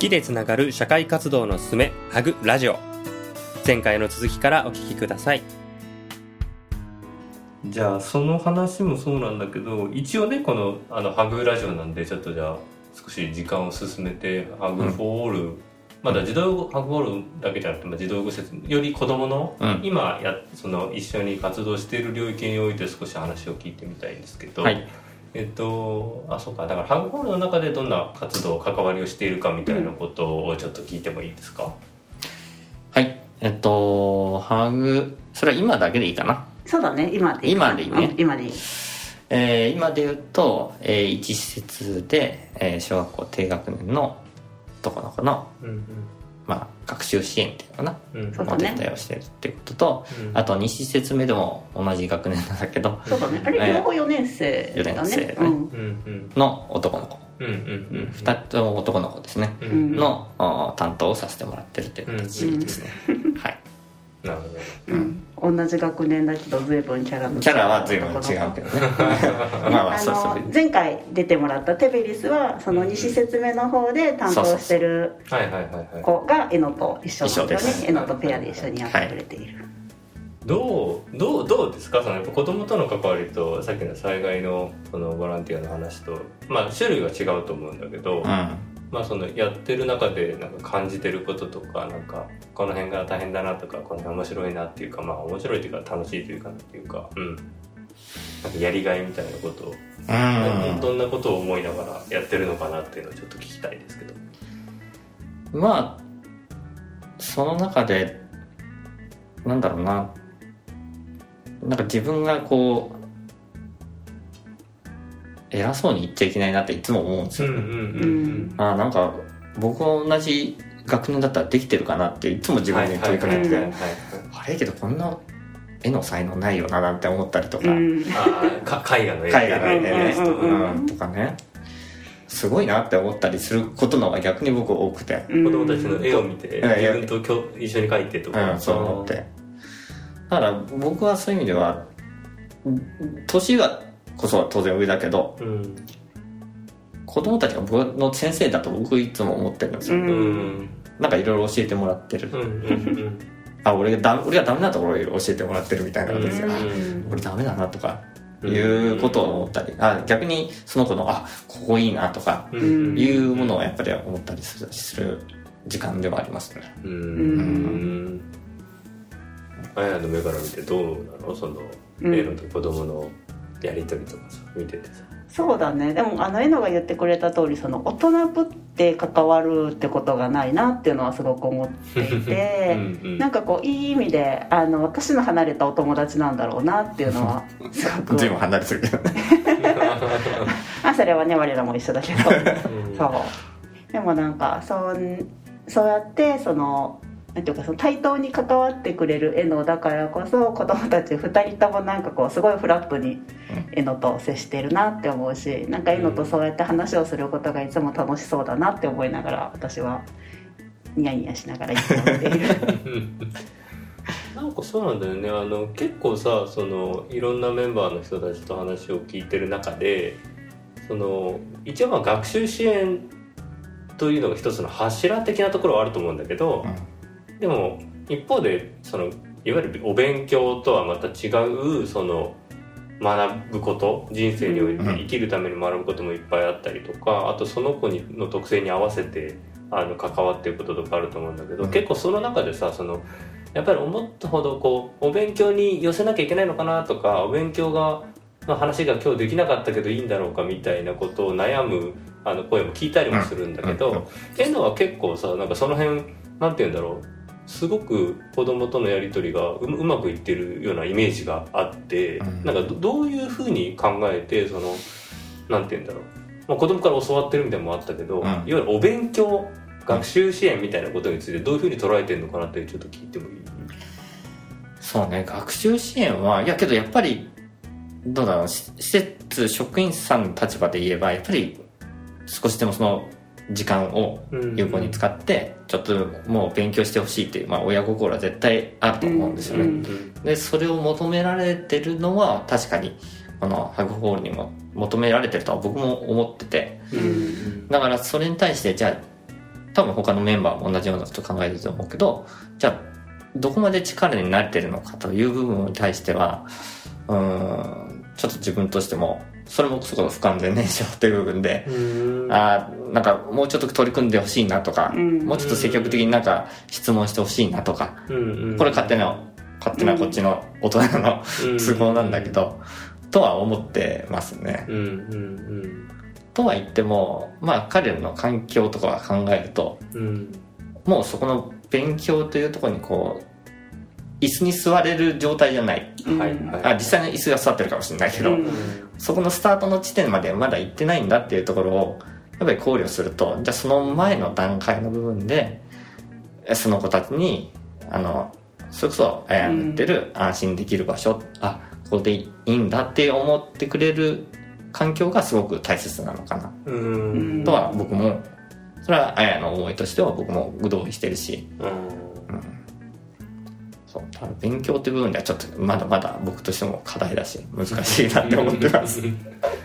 きでつながる社会活動のすすめハグラジオ。前回の続きからお聞きください。じゃあその話もそうなんだけど一応ねこのあのハグラジオなんでちょっとじゃあ少し時間を進めてハグフォーオール、まだ児童ハグフォールだけじゃなくて、まあ、児童語施設より子どもの、うん。今やその一緒に活動している領域において少し話を聞いてみたいんですけど、はいえっとあそうか。だからハグフォールの中でどんな活動関わりをしているかみたいなことをちょっと聞いてもいいですか、はい。えっとハグそれは今だけでいいかな？そうだね。今でいい今でいいね。うん今でいい。えー今で言うと、えー一施設で、えー小学校低学年の男の子の、うんまあ、学習支援っていうのかな。うん。うんおそうだね。手伝いをしてるっていうことと、うん。あと2施設目でも同じ学年なんだけどそうだね。あれえー両方4年生だ四年生。ねうんうんうん。の男の子、うんうんうん2つとも男の子ですね、ううん。んのあ担当をさせてもらってるっていう形ですね、はい。なるほど。うん同じ学年だけど随分キャラのキャラは随分違うけどね。まあまあそうそう。あの前回出てもらったテベリスはその2施設目の方で担当してるはいはいはいはい。子がエノと一緒なんです。ねエノとペアで一緒にやってくれている、どうどうどうですか？そのやっぱ子供との関わりとさっきの災害のそのボランティアの話とまあ種類は違うと思うんだけど、うんまあそのやってる中でなんか感じてることとかなんかこの辺が大変だなとかこの辺面白いなっていうかまあ面白いというか楽しいというかなんていうかうん。なんかやりがいみたいなことを、うん。どんなことを思いながらやってるのかなっていうのをちょっと聞きたいですけど。まあその中でなんだろうな。なんか自分がこう偉そうに言っちゃいけないなっていつも思うんですよ、うんうんあなんか僕は同じ学年だったらできてるかなっていつも自分に問いかけてて、はいはいあれけどこんな絵の才能ないよななんて思ったりとか、か絵画の絵。絵画の絵ね、うんうんうんうん。とかね。すごいなって思ったりすることの方が逆に僕多くて、うん。子供たちの絵を見てうん。自分ときょ一緒に描いてとか、うん、そう思って。だから僕はそういう意味では年はこそは当然上だけどうん。子供たちが僕の先生だと僕いつも思ってるんですよ、うん。うんなんかいろいろ教えてもらってる、うんうん あ俺がだ俺がダメなところを教えてもらってるみたいなんですよ、うんあ俺ダメだなとかうんいうことを思ったり。あ逆にその子のあここいいなとかうんいうものをやっぱり思ったりするする時間ではありますね。うん。あやの目から見てどうなの？そのうん。絵のと子供のやりとりとかさ見ててさ。そうだね。でもあのエノが言ってくれた通りその大人ぶって関わるってことがないなっていうのはすごく思っていてうんうん。なんかこういい意味であの私の離れたお友達なんだろうなっていうのはすごく。随分離れてるけどねあそれはね我らも一緒だけど。うん。そう。でもなんかそうそうやってそのなんていうかその対等に関わってくれるエノだからこそ子供たち2人ともなんかこうすごいフラットにエノと接してるなって思うしなんかエノとそうやって話をすることがいつも楽しそうだなって思いながら私はニヤニヤしながらいつも見ている なんかそうなんだよね。あの結構さそのいろんなメンバーの人たちと話を聞いてる中でその一応まあ学習支援というのが一つの柱的なところはあると思うんだけど、でも一方でそのいわゆるお勉強とはまた違うその学ぶこと人生においてうん。生きるために学ぶこともいっぱいあったりとかあとその子にの特性に合わせてあの関わっていくこととかあると思うんだけど、うん。結構その中でさそのやっぱり思ったほどこうお勉強に寄せなきゃいけないのかなとかお勉強がの話が今日できなかったけどいいんだろうかみたいなことを悩むあの声も聞いたりもするんだけど、うん。うん。エノは結構さなんかその辺なんて言うんだろうすごく子供とのやり取りがううまくいってるようなイメージがあって、うん。なんかどどういうふうに考えてそのなんて言うんだろう、まあ、子供から教わってるみたいなのもあったけど、うん。いわゆるお勉強学習支援みたいなことについてどういうふうに捉えてるのかなってちょっと聞いてもいい？そうね学習支援はいやけどやっぱりどうだろうし施設職員さんの立場で言えばやっぱり少しでもその時間を有効に使ってちょっともう勉強してほしいっていう、まあ、親心は絶対あると思うんですよね、でそれを求められてるのは確かにこのハグホールにも求められてるとは僕も思ってて。うん。だからそれに対してじゃあ多分他のメンバーも同じようなこと考えてると思うけどじゃあどこまで力になれてるのかという部分に対してはうんちょっと自分としてもそれもそこ不完全燃焼っていう部分であなんかもうちょっと取り組んでほしいなとか、もうちょっと積極的になんか質問してほしいなとか、これ勝手な勝手なこっちの大人の都合なんだけど、とは思ってますね。とは言ってもまあ彼らの環境とかは考えると、もうそこの勉強というところにこう椅子に座れる状態じゃない、はいあ実際の椅子が座ってるかもしれないけど、うん、そこのスタートの地点までまだ行ってないんだっていうところをやっぱり考慮するとじゃあその前の段階の部分でその子たちにあのそれこそ悩んでる安心できる場所、うん、あここでいいんだって思ってくれる環境がすごく大切なのかな。とは僕もそれはあやの思いとしては僕も同意してるし、うん。そう勉強っていう部分ではちょっとまだまだ僕としても課題だし難しいなって思ってます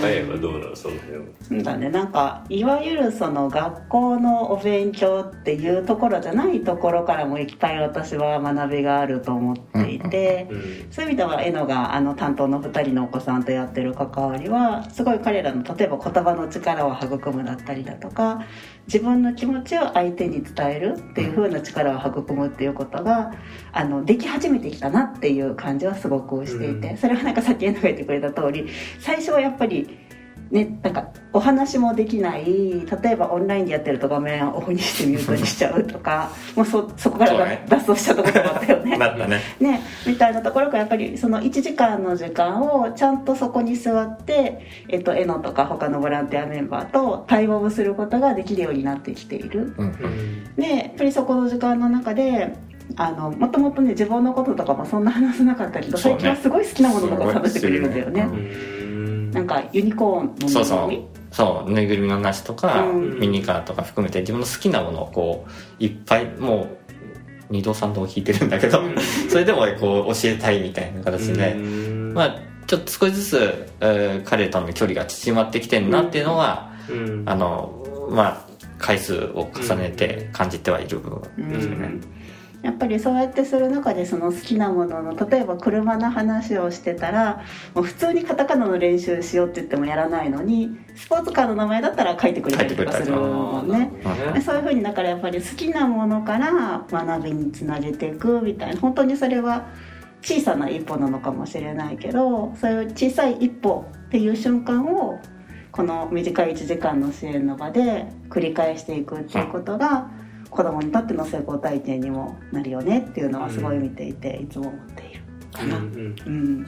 早はどうなのその辺そうだね。なんかいわゆるその学校のお勉強っていうところじゃないところからもいっぱい私は学びがあると思っていて、うん。うん、そういう意味ではえのがあの担当の2人のお子さんとやってる関わりはすごい彼らの例えば言葉の力を育むだったりだとか自分の気持ちを相手に伝えるっていう風な力を育むっていうことがあのでき始めてきたなっていう感じはすごくしていて、それはなんかさっき言ってくれた通り最初はやっぱりね、なんかお話もできない例えばオンラインでやってると画面をオフにしてミュートにしちゃうとか もうそそこから脱走したところもあったよね。ね。ねみたいなところからやっぱりその1時間の時間をちゃんとそこに座って、えっと、エノとか他のボランティアメンバーと対話をすることができるようになってきている、でやっぱりそこの時間の中であのもともとね自分のこととかもそんな話せなかったけど、最近はすごい好きなものとかを食べてくれるんだよね、なんかユニコーンのそうそう。そう。ぬいぐるみの梨とか、うん、ミニカーとか含めて自分の好きなものをこういっぱいもう二度三度弾いてるんだけど それでもこう教えたいみたいな形でまあちょっと少しずつ、えー、彼との距離が縮まってきてるなっていうのは、あのまあ回数を重ねて感じてはいる部分ですよね。やっぱりそうやってする中でその好きなものの例えば車の話をしてたらもう普通にカタカナの練習しようって言ってもやらないのにスポーツカーの名前だったら書いてくれたりとかするもん。ねそういうふうにだからやっぱり好きなものから学びにつなげていくみたいな本当にそれは小さな一歩なのかもしれないけどそういう小さい一歩っていう瞬間をこの短い1時間の支援の場で繰り返していくっていうことが、子供にとっての成功体験にもなるよねっていうのはすごい見ていて、いつも思っているかな。うん、うん、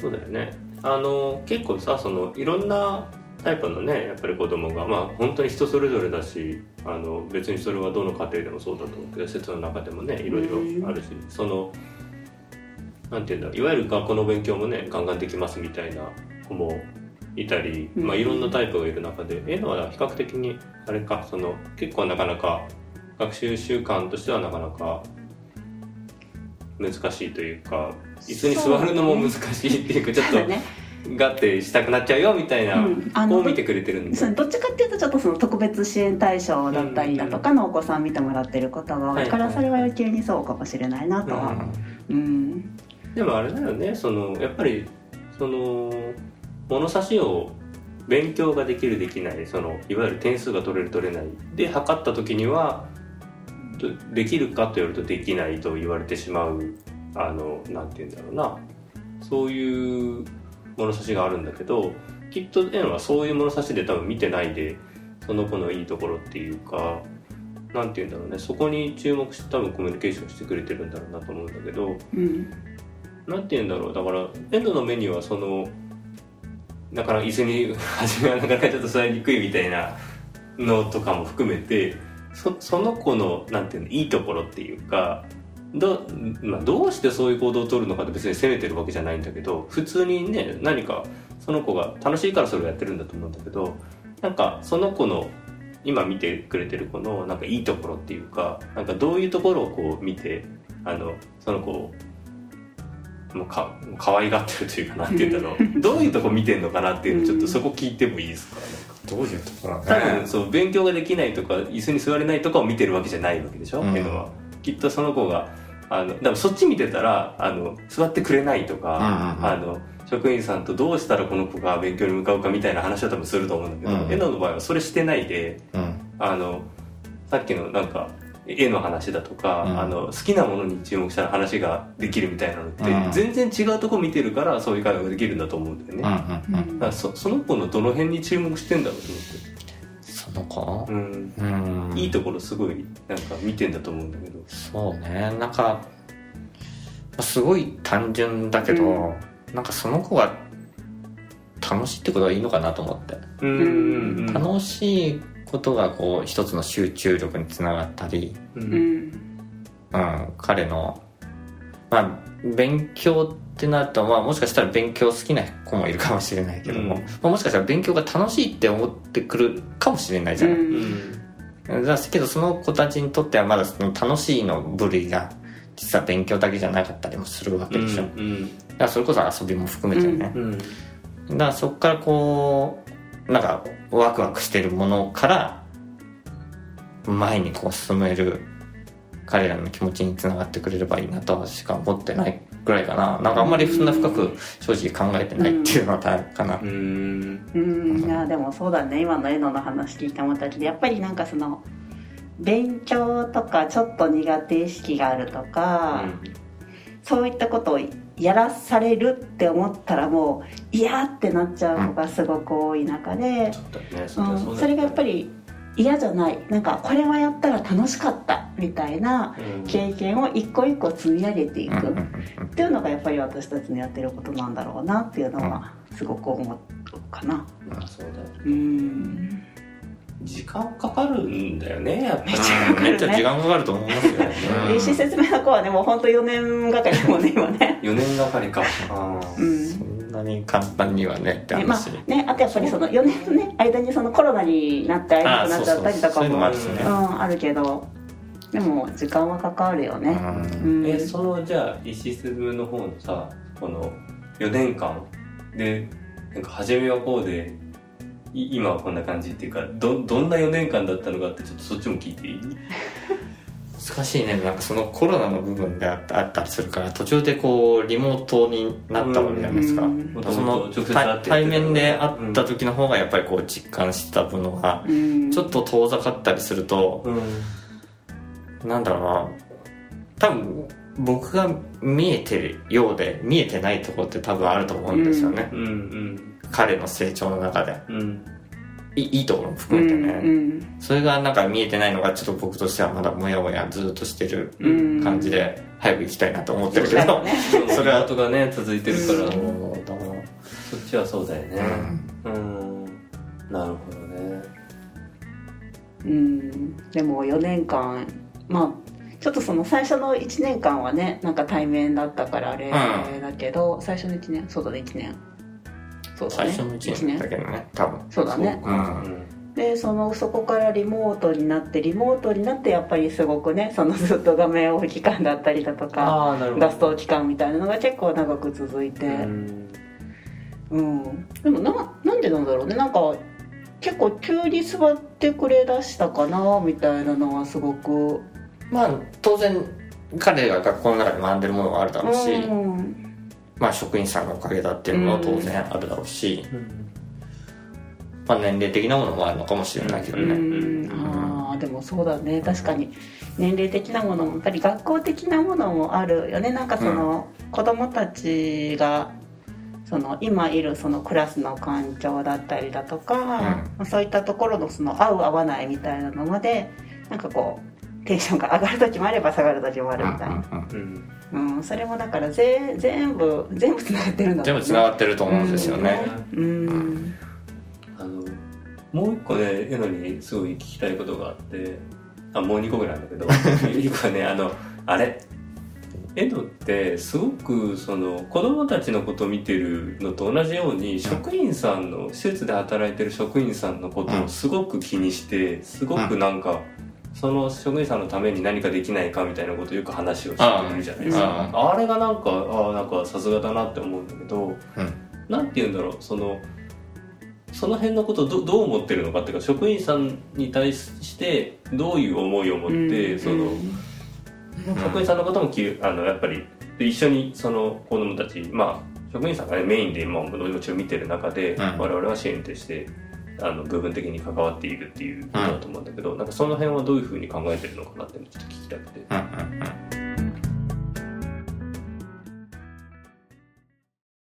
そうだよね。あの結構さそのいろんなタイプのねやっぱり子供がまあ本当に人それぞれだしあの別にそれはどの家庭でもそうだと思うけど施設の中でもねいろいろあるし、そのなんていうんだいわゆる学校の勉強もねガンガンできますみたいな子もいたり、まあ、いろんなタイプがいる中で、絵のは比較的にあれかその結構なかなか学習習慣としてはなかなか難しいというか椅子に座るのも難しいっていうかちょっと。がってしたくなっちゃうよみたいな、うん、こう見てくれてるんで。どっちかっていうとちょっとその特別支援対象だったりだとかのお子さん見てもらってることが多いからそれは余計にそうかもしれないなとは、うん、うん、でもあれだよねそのやっぱりその物差しを勉強ができるできないそのいわゆる点数が取れる取れない。で測った時にはできるかと言われるとできないと言われてしまうあのなんて言うんだろうな。そういう物差しがあるんだけどきっとエンはそういう物差しで多分見てないでその子のいいところっていうかなんて言うんだろうね。そこに注目して多分コミュニケーションしてくれてるんだろうなと思うんだけど、うん、なんて言うんだろう。だからエンドの目にはそのだから椅子に初めはなかなかちょっと座りにくいみたいなのとかも含めてそその子のなんていうのいいところっていうかど,、まあ、どうしてそういう行動をとるのかって別に責めてるわけじゃないんだけど普通にね何かその子が楽しいからそれをやってるんだと思うんだけどなんかその子の今見てくれてる子のなんかいいところっていうかなんかどういうところをこう見てあのその子をもうか可愛がってるというかなんて言うんだろう。どういうとこ見てんのかなっていうのちょっとそこ聞いてもいいですか、どういうところ多分そう勉強ができないとか椅子に座れないとかを見てるわけじゃないわけでしょ、うん。エノは。きっとその子があのでもそっち見てたらあの座ってくれないとか、うんうんうん。あの職員さんとどうしたらこの子が勉強に向かうかみたいな話は多分すると思うんだけど、うん。エノの場合はそれしてないでうん。あのさっきのなんか絵の話だとか、うん。あの好きなものに注目したら話ができるみたいなのって、うん。全然違うとこ見てるからそういう会話ができるんだと思うんだよね、うんうんうんだからそその子のどの辺に注目してんだろうと思その子？って、うん。うん。いいところすごいなんか見てんだと思うんだけど。そうね。なんかまあすごい単純だけど、なんかその子が楽しいってことがいいのかなと思って、うんうんうん。楽しいことがこう一つの集中力につながったり、ううん。んうん、彼のまあ勉強ってなると、まあ、もしかしたら勉強好きな子もいるかもしれないけども、うん。まあ、もしかしたら勉強が楽しいって思ってくるかもしれないじゃない、うん。だけどその子たちにとってはまだその楽しいの部類が実は勉強だけじゃなかったりもするわけでしょ、だからそれこそ遊びも含めてね、うん。だからそこからこうなんかワクワクしてるものから前にこう進める彼らの気持ちにつながってくれればいいなとはしか思ってないぐらいかな。なんかあんまりそんな深く正直考えてないっていうのはあるかな。うん。うん。いやでもそうだね。今のエノの話聞いて思ったけどやっぱりなんかその勉強とかちょっと苦手意識があるとか、そういったことをやらされるって思ったらもう嫌ってなっちゃう子がすごく多い中で、それがやっぱり嫌じゃない。なんかこれはやったら楽しかったみたいなうん。経験を一個一個積み上げていく。っていうのがやっぱり私たちのやってることなんだろうなっていうのはすごく思うかな。まあそうだようん時間かかるんだよねやっぱ。りめっちゃかかるね。めっちゃ時間かかると思いますよ。ね医師説明の子はねもう本当4年がかりだもんね今ね。4年がかりか。あーうん。そんなに簡単にはねってねま話、あね、あとやっぱりその4年のね間にそのコロナになって会えなくなっちゃったりとかそういうのももあるしねうん、あるけどでも時間はかかるよね。うん。うん。えそのじゃあ石鈴の方のさこの4年間でなんか初めはこうでい今はこんな感じっていうかどどんな4年間だったのかってちょっとそっちも聞いていい？難しいね。なんかそのコロナの部分であったあったりするから途中でこうリモートになったわけじゃないですか、うん。その直接会って対対面で会った時の方がやっぱりこう実感してた分のがうん。ちょっと遠ざかったりするとうんなんだろうな。多分僕が見えてるようで見えてないところって多分あると思うんですよね、うんうん彼の成長の中で。うん。いいいところもう含めてね、んそれがなんか見えてないのがちょっと僕としてはまだモヤモヤずっとしてるうん。感じで早く行きたいなと思ってるけど、だよね。それ後がね続いてるから、そうだからそっちはそうだよね。うん。うん。なるほどね。うん。でも4年間まあちょっとその最初の1年間はねなんか対面だったからあれうんだけど、最初の1年そうだね1年そうだね。最初の1年だけどね。多分。そうだね。そうか。うん。でそのそこからリモートになってリモートになってやっぱりすごくねそのずっと画面オフ期間だったりだとかガスト期間みたいなのが結構長く続いて。うん。うん、でもななんでなんだろうね。なんか結構急に座ってくれだしたかなみたいなのはすごく。まあ当然彼が学校の中で学んでるものがあるだろうし、うんまあ職員さんのおかげだっていうのも当然あるだろうし、まあ年齢的なものもあるのかもしれないけどうね、んあーでもそうだね。確かに。年齢的なものもやっぱり学校的なものもあるよね。なんかその、子供たちがその今いるそのクラスの環境だったりだとか、そういったところのその合う合わないみたいなのまでなんかこうテンションが上がる時もあれば下がる時もあるみたいな、うんうんそれもだからぜ全部全部つながってるんだ全部つながってると思うんですよね、うん。あのもう一個ねえのにすごい聞きたいことがあってあもう二個ぐらいなんだけど 一個はねあのあれ？エドってすごくその子供たちのことを見てるのと同じように職員さんの施設で働いてる職員さんのことをすごく気にしてすごくなんかその職員さんのために何かできないかみたいなことをよく話をしているじゃないですか。あれがなんかあなんかさすがだなって思うんだけどうん。なんて言うんだろうそのその辺のことをどどう思ってるのかっていうか職員さんに対してどういう思いを持って、その職員さんのこともきあのやっぱりで一緒にその子供たちまあ職員さんが、ね、メインで今もちろん見てる中で、うん。我々は支援としてあの部分的に関わっているっていうことだと思うんだけど、なんかその辺はどういうふうに考えてるのかなってちょっと聞きたくて。うんうん